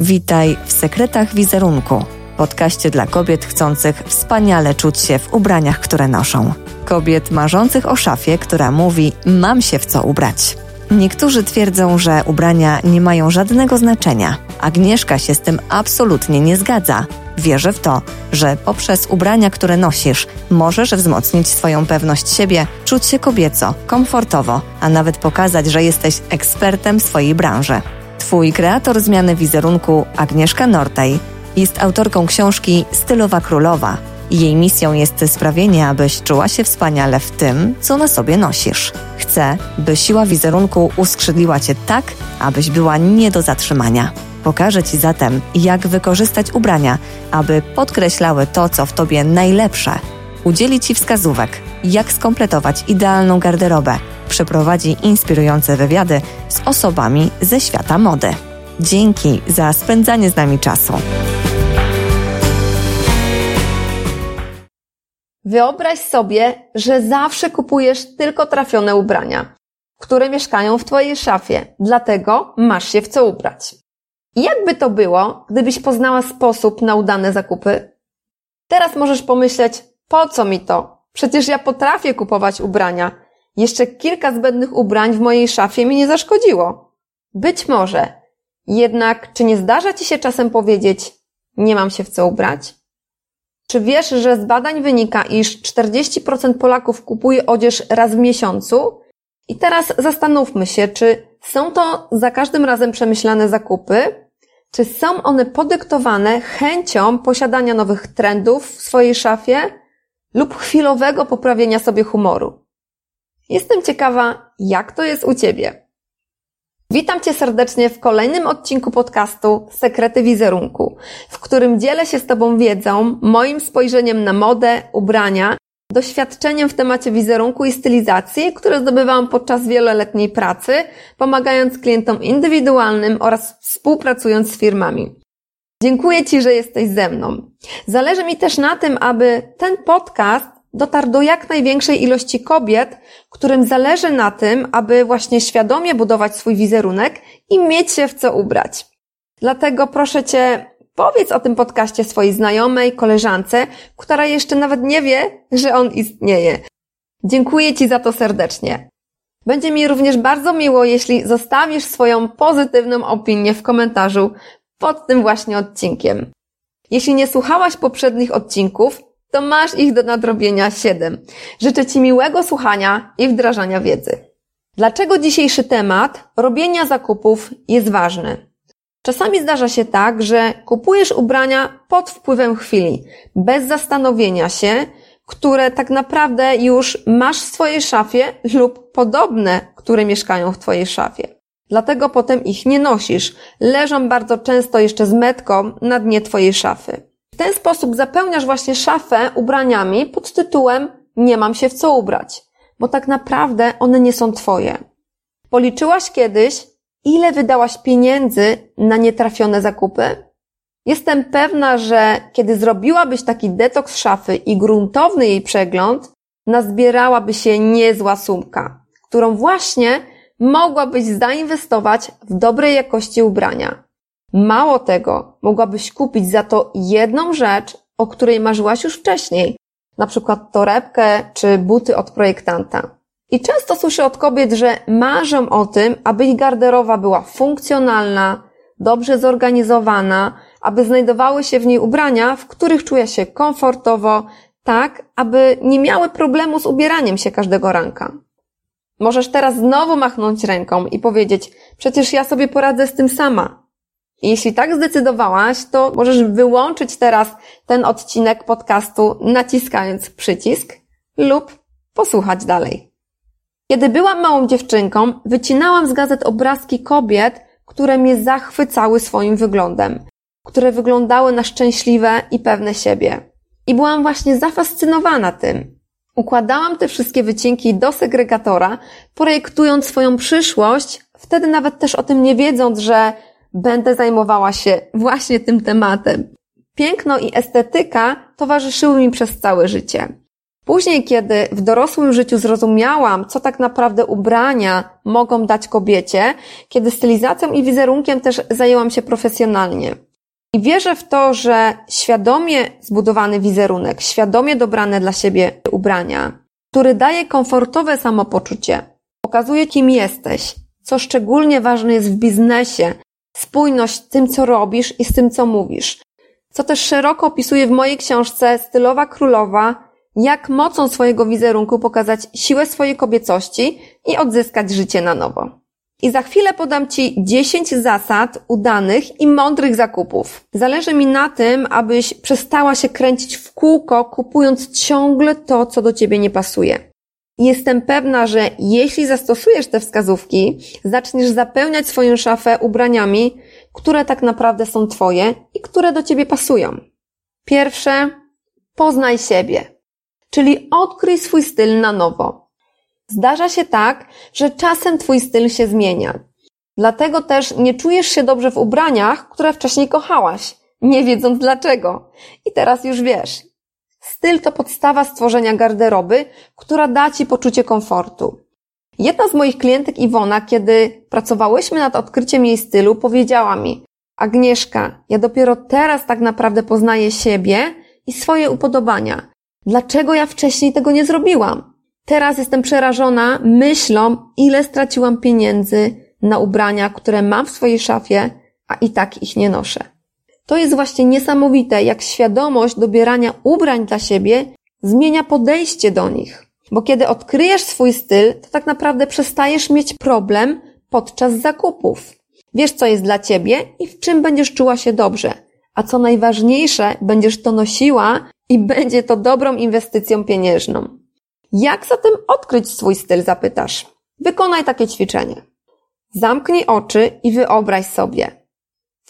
Witaj w Sekretach Wizerunku, podcaście dla kobiet chcących wspaniale czuć się w ubraniach, które noszą. Kobiet marzących o szafie, która mówi: Mam się w co ubrać. Niektórzy twierdzą, że ubrania nie mają żadnego znaczenia. Agnieszka się z tym absolutnie nie zgadza. Wierzę w to, że poprzez ubrania, które nosisz, możesz wzmocnić swoją pewność siebie, czuć się kobieco, komfortowo, a nawet pokazać, że jesteś ekspertem swojej branży. Twój kreator zmiany wizerunku, Agnieszka Nortaj, jest autorką książki Stylowa Królowa. Jej misją jest sprawienie, abyś czuła się wspaniale w tym, co na sobie nosisz. Chcę, by siła wizerunku uskrzydliła cię tak, abyś była nie do zatrzymania. Pokażę Ci zatem, jak wykorzystać ubrania, aby podkreślały to, co w Tobie najlepsze. Udzieli Ci wskazówek, jak skompletować idealną garderobę. Przeprowadzi inspirujące wywiady z osobami ze świata mody. Dzięki za spędzanie z nami czasu. Wyobraź sobie, że zawsze kupujesz tylko trafione ubrania, które mieszkają w Twojej szafie, dlatego masz się w co ubrać. Jakby to było, gdybyś poznała sposób na udane zakupy? Teraz możesz pomyśleć, po co mi to? Przecież ja potrafię kupować ubrania. Jeszcze kilka zbędnych ubrań w mojej szafie mi nie zaszkodziło. Być może. Jednak, czy nie zdarza ci się czasem powiedzieć, nie mam się w co ubrać? Czy wiesz, że z badań wynika, iż 40% Polaków kupuje odzież raz w miesiącu? I teraz zastanówmy się, czy są to za każdym razem przemyślane zakupy, czy są one podyktowane chęcią posiadania nowych trendów w swojej szafie lub chwilowego poprawienia sobie humoru. Jestem ciekawa, jak to jest u Ciebie. Witam Cię serdecznie w kolejnym odcinku podcastu Sekrety Wizerunku, w którym dzielę się z Tobą wiedzą, moim spojrzeniem na modę, ubrania doświadczeniem w temacie wizerunku i stylizacji, które zdobywałam podczas wieloletniej pracy, pomagając klientom indywidualnym oraz współpracując z firmami. Dziękuję Ci, że jesteś ze mną. Zależy mi też na tym, aby ten podcast dotarł do jak największej ilości kobiet, którym zależy na tym, aby właśnie świadomie budować swój wizerunek i mieć się w co ubrać. Dlatego proszę Cię, Powiedz o tym podcaście swojej znajomej, koleżance, która jeszcze nawet nie wie, że on istnieje. Dziękuję Ci za to serdecznie. Będzie mi również bardzo miło, jeśli zostawisz swoją pozytywną opinię w komentarzu pod tym właśnie odcinkiem. Jeśli nie słuchałaś poprzednich odcinków, to masz ich do nadrobienia 7. Życzę Ci miłego słuchania i wdrażania wiedzy. Dlaczego dzisiejszy temat robienia zakupów jest ważny? Czasami zdarza się tak, że kupujesz ubrania pod wpływem chwili, bez zastanowienia się, które tak naprawdę już masz w swojej szafie lub podobne, które mieszkają w Twojej szafie. Dlatego potem ich nie nosisz. Leżą bardzo często jeszcze z metką na dnie Twojej szafy. Ten sposób zapełniasz właśnie szafę ubraniami pod tytułem nie mam się w co ubrać, bo tak naprawdę one nie są Twoje. Policzyłaś kiedyś, ile wydałaś pieniędzy na nietrafione zakupy? Jestem pewna, że kiedy zrobiłabyś taki detoks szafy i gruntowny jej przegląd, nazbierałaby się niezła sumka, którą właśnie mogłabyś zainwestować w dobrej jakości ubrania. Mało tego, mogłabyś kupić za to jedną rzecz, o której marzyłaś już wcześniej, na przykład torebkę czy buty od projektanta. I często słyszę od kobiet, że marzą o tym, aby ich garderoba była funkcjonalna, dobrze zorganizowana, aby znajdowały się w niej ubrania, w których czuje się komfortowo, tak, aby nie miały problemu z ubieraniem się każdego ranka. Możesz teraz znowu machnąć ręką i powiedzieć, przecież ja sobie poradzę z tym sama. Jeśli tak zdecydowałaś, to możesz wyłączyć teraz ten odcinek podcastu naciskając przycisk lub posłuchać dalej. Kiedy byłam małą dziewczynką, wycinałam z gazet obrazki kobiet, które mnie zachwycały swoim wyglądem, które wyglądały na szczęśliwe i pewne siebie. I byłam właśnie zafascynowana tym. Układałam te wszystkie wycinki do segregatora, projektując swoją przyszłość, wtedy nawet też o tym nie wiedząc, że będę zajmowała się właśnie tym tematem. Piękno i estetyka towarzyszyły mi przez całe życie. Później, kiedy w dorosłym życiu zrozumiałam, co tak naprawdę ubrania mogą dać kobiecie, kiedy stylizacją i wizerunkiem też zajęłam się profesjonalnie. I wierzę w to, że świadomie zbudowany wizerunek, świadomie dobrane dla siebie ubrania, który daje komfortowe samopoczucie, pokazuje kim jesteś, co szczególnie ważne jest w biznesie, spójność z tym, co robisz i z tym, co mówisz. Co też szeroko opisuję w mojej książce Stylowa Królowa, jak mocą swojego wizerunku pokazać siłę swojej kobiecości i odzyskać życie na nowo. I za chwilę podam Ci 10 zasad udanych i mądrych zakupów. Zależy mi na tym, abyś przestała się kręcić w kółko, kupując ciągle to, co do Ciebie nie pasuje. Jestem pewna, że jeśli zastosujesz te wskazówki, zaczniesz zapełniać swoją szafę ubraniami, które tak naprawdę są Twoje i które do Ciebie pasują. Pierwsze, poznaj siebie, czyli odkryj swój styl na nowo. Zdarza się tak, że czasem Twój styl się zmienia. Dlatego też nie czujesz się dobrze w ubraniach, które wcześniej kochałaś, nie wiedząc dlaczego. I teraz już wiesz. Styl to podstawa stworzenia garderoby, która da Ci poczucie komfortu. Jedna z moich klientek Iwona, kiedy pracowałyśmy nad odkryciem jej stylu, powiedziała mi, Agnieszka, ja dopiero teraz tak naprawdę poznaję siebie i swoje upodobania. Dlaczego ja wcześniej tego nie zrobiłam? Teraz jestem przerażona myślą, ile straciłam pieniędzy na ubrania, które mam w swojej szafie, a i tak ich nie noszę. To jest właśnie niesamowite, jak świadomość dobierania ubrań dla siebie zmienia podejście do nich. Bo kiedy odkryjesz swój styl, to tak naprawdę przestajesz mieć problem podczas zakupów. Wiesz, co jest dla ciebie i w czym będziesz czuła się dobrze. A co najważniejsze, będziesz to nosiła i będzie to dobrą inwestycją pieniężną. Jak zatem odkryć swój styl, zapytasz? Wykonaj takie ćwiczenie. Zamknij oczy i wyobraź sobie.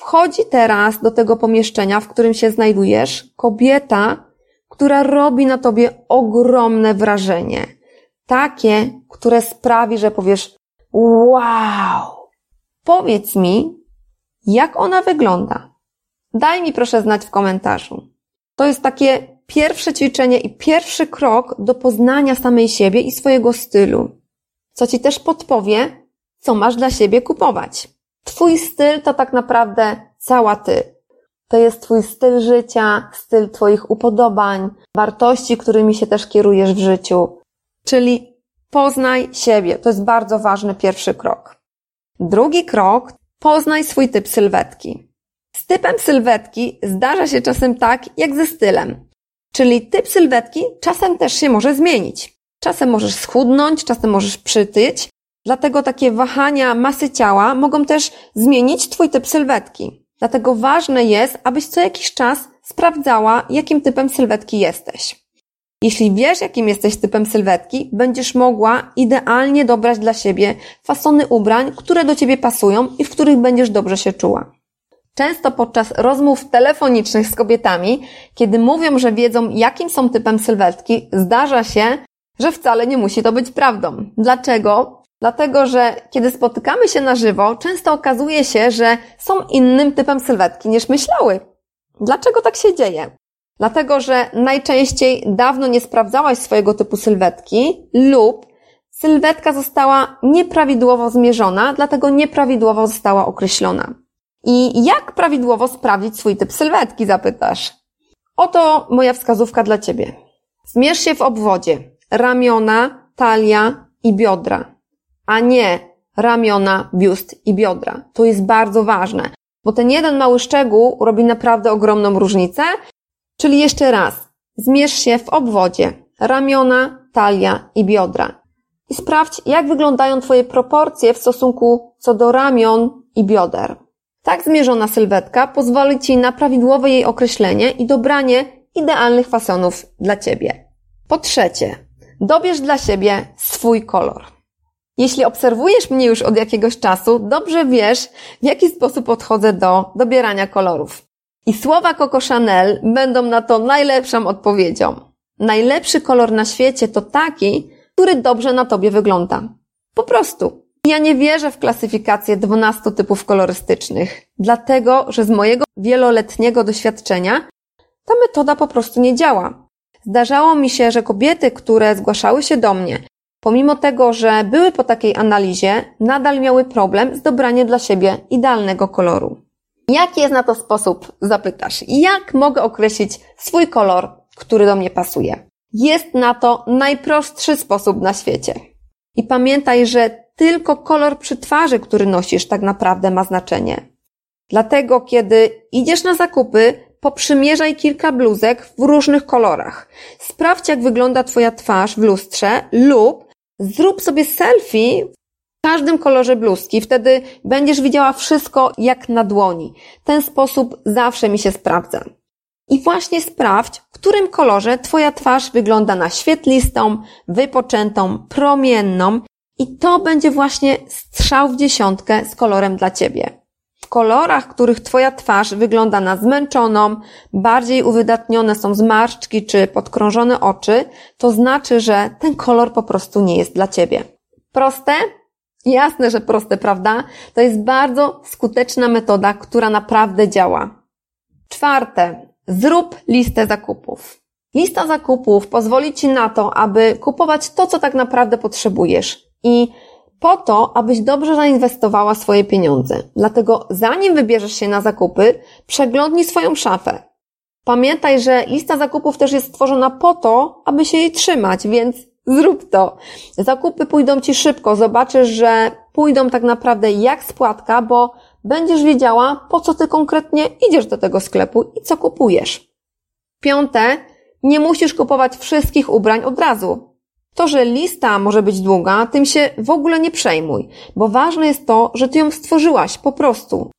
Wchodzi teraz do tego pomieszczenia, w którym się znajdujesz, kobieta, która robi na tobie ogromne wrażenie. Takie, które sprawi, że powiesz, wow! Powiedz mi, jak ona wygląda. Daj mi proszę znać w komentarzu. To jest takie pierwsze ćwiczenie i pierwszy krok do poznania samej siebie i swojego stylu, co ci też podpowie, co masz dla siebie kupować. Twój styl to tak naprawdę cała ty. To jest twój styl życia, styl twoich upodobań, wartości, którymi się też kierujesz w życiu. Czyli poznaj siebie. To jest bardzo ważny pierwszy krok. Drugi krok, poznaj swój typ sylwetki. Z typem sylwetki zdarza się czasem tak, jak ze stylem. Czyli typ sylwetki czasem też się może zmienić. Czasem możesz schudnąć, czasem możesz przytyć, dlatego takie wahania masy ciała mogą też zmienić Twój typ sylwetki. Dlatego ważne jest, abyś co jakiś czas sprawdzała, jakim typem sylwetki jesteś. Jeśli wiesz, jakim jesteś typem sylwetki, będziesz mogła idealnie dobrać dla siebie fasony ubrań, które do Ciebie pasują i w których będziesz dobrze się czuła. Często podczas rozmów telefonicznych z kobietami, kiedy mówią, że wiedzą, jakim są typem sylwetki, zdarza się, że wcale nie musi to być prawdą. Dlaczego? Dlatego, że kiedy spotykamy się na żywo, często okazuje się, że są innym typem sylwetki niż myślały. Dlaczego tak się dzieje? Dlatego, że najczęściej dawno nie sprawdzałaś swojego typu sylwetki lub sylwetka została nieprawidłowo zmierzona, dlatego nieprawidłowo została określona. I jak prawidłowo sprawdzić swój typ sylwetki, zapytasz? Oto moja wskazówka dla Ciebie. Zmierz się w obwodzie ramiona, talia i biodra, a nie ramiona, biust i biodra. To jest bardzo ważne, bo ten jeden mały szczegół robi naprawdę ogromną różnicę. Czyli jeszcze raz, zmierz się w obwodzie ramiona, talia i biodra. I sprawdź, jak wyglądają Twoje proporcje w stosunku co do ramion i bioder. Tak zmierzona sylwetka pozwoli Ci na prawidłowe jej określenie i dobranie idealnych fasonów dla Ciebie. Po trzecie, dobierz dla siebie swój kolor. Jeśli obserwujesz mnie już od jakiegoś czasu, dobrze wiesz, w jaki sposób podchodzę do dobierania kolorów. I słowa Coco Chanel będą na to najlepszą odpowiedzią. Najlepszy kolor na świecie to taki, który dobrze na tobie wygląda. Po prostu. Ja nie wierzę w klasyfikację 12 typów kolorystycznych, dlatego że z mojego wieloletniego doświadczenia ta metoda po prostu nie działa. Zdarzało mi się, że kobiety, które zgłaszały się do mnie, pomimo tego, że były po takiej analizie, nadal miały problem z dobraniem dla siebie idealnego koloru. Jaki jest na to sposób? Zapytasz. Jak mogę określić swój kolor, który do mnie pasuje? Jest na to najprostszy sposób na świecie. I pamiętaj, że tylko kolor przy twarzy, który nosisz, tak naprawdę ma znaczenie. Dlatego, kiedy idziesz na zakupy, poprzymierzaj kilka bluzek w różnych kolorach. Sprawdź, jak wygląda Twoja twarz w lustrze lub zrób sobie selfie w każdym kolorze bluzki. Wtedy będziesz widziała wszystko jak na dłoni. Ten sposób zawsze mi się sprawdza. I właśnie sprawdź, w którym kolorze Twoja twarz wygląda na świetlistą, wypoczętą, promienną i to będzie właśnie strzał w dziesiątkę z kolorem dla Ciebie. Kolorach, których Twoja twarz wygląda na zmęczoną, bardziej uwydatnione są zmarszczki czy podkrążone oczy, to znaczy, że ten kolor po prostu nie jest dla Ciebie. Proste? Jasne, że proste, prawda? To jest bardzo skuteczna metoda, która naprawdę działa. Czwarte, zrób listę zakupów. Lista zakupów pozwoli Ci na to, aby kupować to, co tak naprawdę potrzebujesz i po to, abyś dobrze zainwestowała swoje pieniądze. Dlatego zanim wybierzesz się na zakupy, przeglądnij swoją szafę. Pamiętaj, że lista zakupów też jest stworzona po to, aby się jej trzymać, więc zrób to. Zakupy pójdą Ci szybko, zobaczysz, że pójdą tak naprawdę jak spłatka, bo będziesz wiedziała, po co Ty konkretnie idziesz do tego sklepu i co kupujesz. Piąte, nie musisz kupować wszystkich ubrań od razu. To, że lista może być długa, tym się w ogóle nie przejmuj, bo ważne jest to, że Ty ją stworzyłaś po prostu.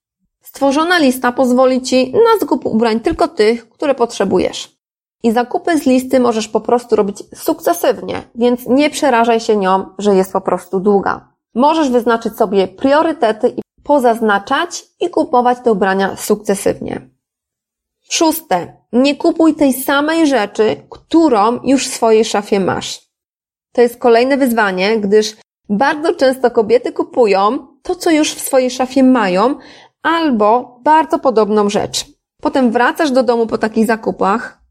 Stworzona lista pozwoli Ci na zakup ubrań tylko tych, które potrzebujesz. I zakupy z listy możesz po prostu robić sukcesywnie, więc nie przerażaj się nią, że jest po prostu długa. Możesz wyznaczyć sobie priorytety i pozaznaczać i kupować te ubrania sukcesywnie. Szóste. Nie kupuj tej samej rzeczy, którą już w swojej szafie masz. To jest kolejne wyzwanie, gdyż bardzo często kobiety kupują to, co już w swojej szafie mają, albo bardzo podobną rzecz. Potem wracasz do domu po takich zakupach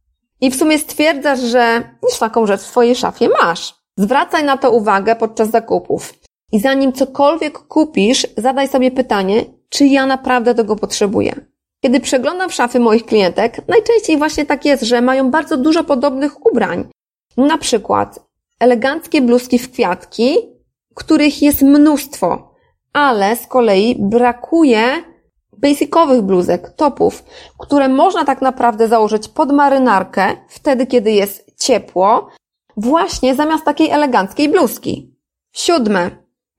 i w sumie stwierdzasz, że już taką rzecz w swojej szafie masz. Zwracaj na to uwagę podczas zakupów. I zanim cokolwiek kupisz, zadaj sobie pytanie, czy ja naprawdę tego potrzebuję. Kiedy przeglądam szafy moich klientek, najczęściej właśnie tak jest, że mają bardzo dużo podobnych ubrań. Na przykład eleganckie bluzki w kwiatki, których jest mnóstwo, ale z kolei brakuje basicowych bluzek, topów, które można tak naprawdę założyć pod marynarkę, wtedy kiedy jest ciepło, właśnie zamiast takiej eleganckiej bluzki. Siódme.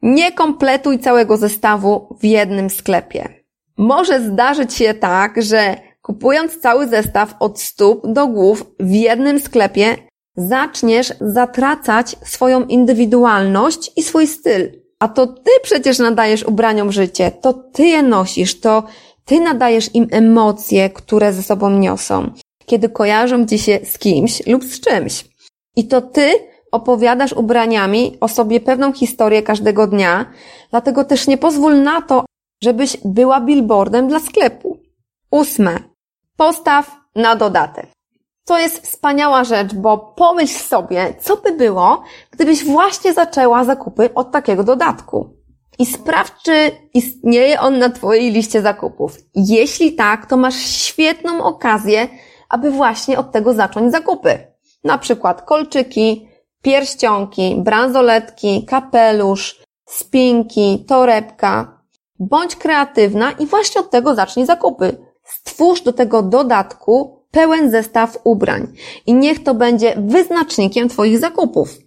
Nie kompletuj całego zestawu w jednym sklepie. Może zdarzyć się tak, że kupując cały zestaw od stóp do głów w jednym sklepie, zaczniesz zatracać swoją indywidualność i swój styl. A to ty przecież nadajesz ubraniom życie, to ty je nosisz, to ty nadajesz im emocje, które ze sobą niosą, kiedy kojarzą ci się z kimś lub z czymś. I to ty opowiadasz ubraniami o sobie pewną historię każdego dnia, dlatego też nie pozwól na to, żebyś była billboardem dla sklepu. Ósme. Postaw na dodatek. To jest wspaniała rzecz, bo pomyśl sobie, co by było, gdybyś właśnie zaczęła zakupy od takiego dodatku. I sprawdź, czy istnieje on na Twojej liście zakupów. Jeśli tak, to masz świetną okazję, aby właśnie od tego zacząć zakupy. Na przykład kolczyki, pierścionki, bransoletki, kapelusz, spinki, torebka. Bądź kreatywna i właśnie od tego zacznij zakupy. Stwórz do tego dodatku pełen zestaw ubrań i niech to będzie wyznacznikiem Twoich zakupów.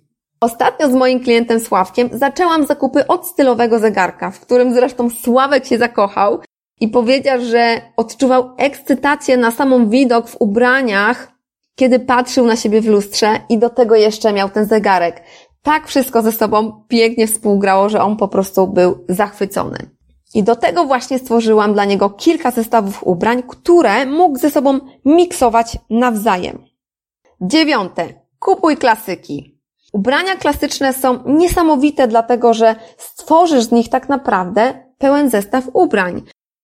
Ostatnio z moim klientem Sławkiem zaczęłam zakupy od stylowego zegarka, w którym zresztą Sławek się zakochał i powiedział, że odczuwał ekscytację na samą widok w ubraniach, kiedy patrzył na siebie w lustrze i do tego jeszcze miał ten zegarek. Tak wszystko ze sobą pięknie współgrało, że on po prostu był zachwycony. I do tego właśnie stworzyłam dla niego kilka zestawów ubrań, które mógł ze sobą miksować nawzajem. Dziewiąte. Kupuj klasyki. Ubrania klasyczne są niesamowite, dlatego że stworzysz z nich tak naprawdę pełen zestaw ubrań.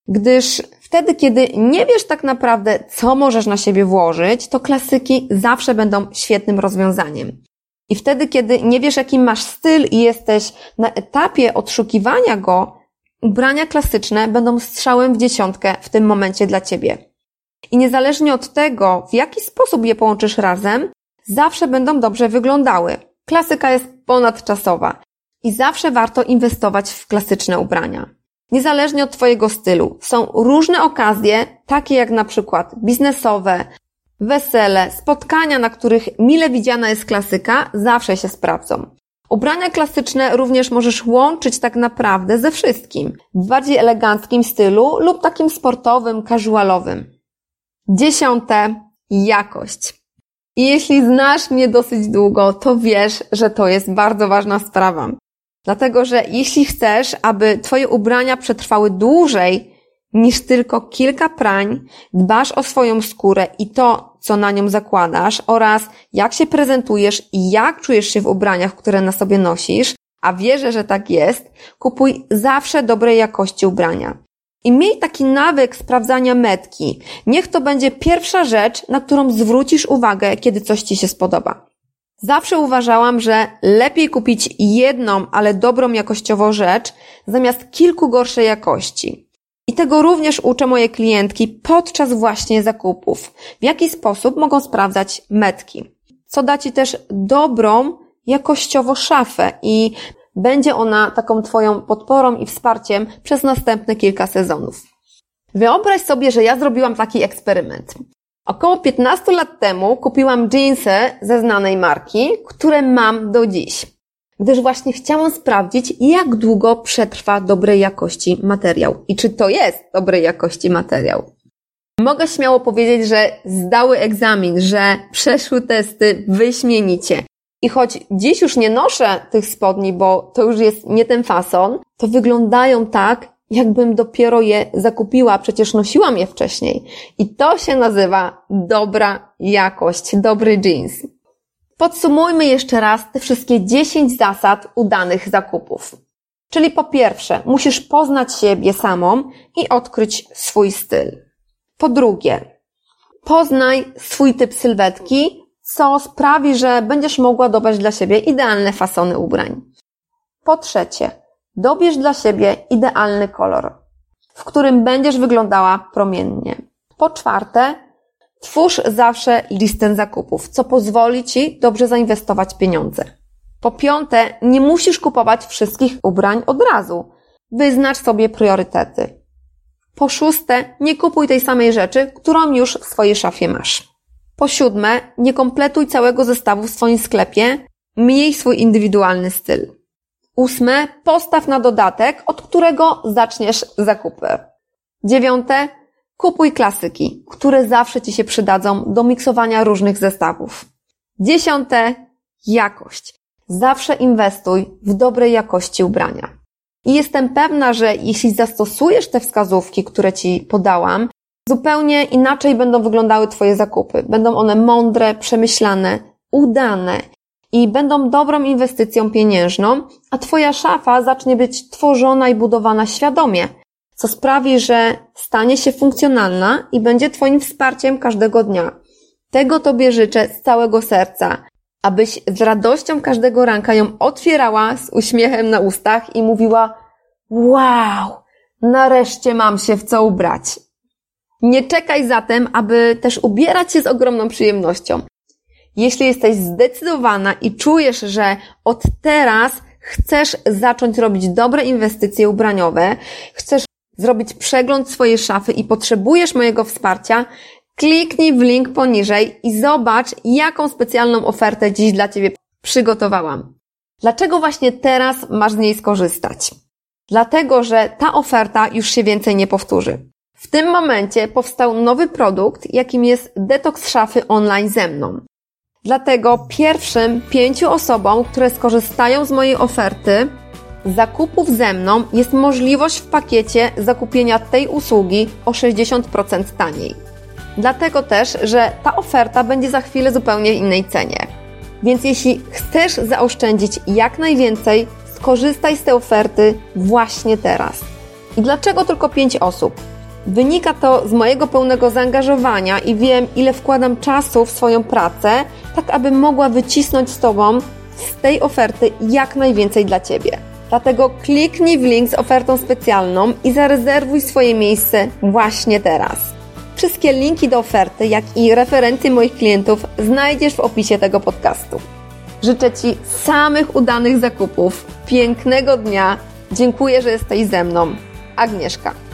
Gdyż wtedy, kiedy nie wiesz tak naprawdę, co możesz na siebie włożyć, to klasyki zawsze będą świetnym rozwiązaniem. I wtedy, kiedy nie wiesz, jaki masz styl i jesteś na etapie odszukiwania go, ubrania klasyczne będą strzałem w dziesiątkę w tym momencie dla ciebie. I niezależnie od tego, w jaki sposób je połączysz razem, zawsze będą dobrze wyglądały. Klasyka jest ponadczasowa i zawsze warto inwestować w klasyczne ubrania. Niezależnie od Twojego stylu. Są różne okazje, takie jak na przykład biznesowe, wesele, spotkania, na których mile widziana jest klasyka, zawsze się sprawdzą. Ubrania klasyczne również możesz łączyć tak naprawdę ze wszystkim. W bardziej eleganckim stylu lub takim sportowym, casualowym. Dziesiąte. Jakość. I jeśli znasz mnie dosyć długo, to wiesz, że to jest bardzo ważna sprawa. Dlatego, że jeśli chcesz, aby Twoje ubrania przetrwały dłużej niż tylko kilka prań, dbasz o swoją skórę i to, co na nią zakładasz oraz jak się prezentujesz i jak czujesz się w ubraniach, które na sobie nosisz, a wierzę, że tak jest, kupuj zawsze dobrej jakości ubrania. I miej taki nawyk sprawdzania metki. Niech to będzie pierwsza rzecz, na którą zwrócisz uwagę, kiedy coś Ci się spodoba. Zawsze uważałam, że lepiej kupić jedną, ale dobrą jakościowo rzecz, zamiast kilku gorszej jakości. I tego również uczę moje klientki podczas właśnie zakupów. W jaki sposób mogą sprawdzać metki. Co da Ci też dobrą jakościowo szafę i będzie ona taką Twoją podporą i wsparciem przez następne kilka sezonów. Wyobraź sobie, że ja zrobiłam taki eksperyment. Około 15 lat temu kupiłam jeansy ze znanej marki, które mam do dziś. Gdyż właśnie chciałam sprawdzić, jak długo przetrwa dobrej jakości materiał i czy to jest dobrej jakości materiał. Mogę śmiało powiedzieć, że zdały egzamin, że przeszły testy wyśmienicie. I choć dziś już nie noszę tych spodni, bo to już jest nie ten fason, to wyglądają tak, jakbym dopiero je zakupiła, przecież nosiłam je wcześniej. I to się nazywa dobra jakość, dobry jeans. Podsumujmy jeszcze raz te wszystkie 10 zasad udanych zakupów. Czyli po pierwsze, musisz poznać siebie samą i odkryć swój styl. Po drugie, poznaj swój typ sylwetki, co sprawi, że będziesz mogła dobrać dla siebie idealne fasony ubrań. Po trzecie, dobierz dla siebie idealny kolor, w którym będziesz wyglądała promiennie. Po czwarte, twórz zawsze listę zakupów, co pozwoli Ci dobrze zainwestować pieniądze. Po piąte, nie musisz kupować wszystkich ubrań od razu. Wyznacz sobie priorytety. Po szóste, nie kupuj tej samej rzeczy, którą już w swojej szafie masz. Po siódme, nie kompletuj całego zestawu w swoim sklepie, miej swój indywidualny styl. Ósme, postaw na dodatek, od którego zaczniesz zakupy. Dziewiąte, kupuj klasyki, które zawsze Ci się przydadzą do miksowania różnych zestawów. Dziesiąte, jakość. Zawsze inwestuj w dobrej jakości ubrania. I jestem pewna, że jeśli zastosujesz te wskazówki, które Ci podałam, zupełnie inaczej będą wyglądały Twoje zakupy. Będą one mądre, przemyślane, udane i będą dobrą inwestycją pieniężną, a Twoja szafa zacznie być tworzona i budowana świadomie, co sprawi, że stanie się funkcjonalna i będzie Twoim wsparciem każdego dnia. Tego Tobie życzę z całego serca, abyś z radością każdego ranka ją otwierała z uśmiechem na ustach i mówiła wow, nareszcie mam się w co ubrać. Nie czekaj zatem, aby też ubierać się z ogromną przyjemnością. Jeśli jesteś zdecydowana i czujesz, że od teraz chcesz zacząć robić dobre inwestycje ubraniowe, chcesz zrobić przegląd swojej szafy i potrzebujesz mojego wsparcia, kliknij w link poniżej i zobacz, jaką specjalną ofertę dziś dla Ciebie przygotowałam. Dlaczego właśnie teraz masz z niej skorzystać? Dlatego, że ta oferta już się więcej nie powtórzy. W tym momencie powstał nowy produkt, jakim jest detoks szafy online ze mną. Dlatego pierwszym pięciu osobom, które skorzystają z mojej oferty zakupów ze mną, jest możliwość w pakiecie zakupienia tej usługi o 60% taniej. Dlatego też, że ta oferta będzie za chwilę zupełnie innej cenie. Więc jeśli chcesz zaoszczędzić jak najwięcej, skorzystaj z tej oferty właśnie teraz. I dlaczego tylko 5 osób? Wynika to z mojego pełnego zaangażowania i wiem, ile wkładam czasu w swoją pracę, tak aby mogła wycisnąć z Tobą z tej oferty jak najwięcej dla Ciebie. Dlatego kliknij w link z ofertą specjalną i zarezerwuj swoje miejsce właśnie teraz. Wszystkie linki do oferty, jak i referencje moich klientów znajdziesz w opisie tego podcastu. Życzę Ci samych udanych zakupów, pięknego dnia. Dziękuję, że jesteś ze mną. Agnieszka.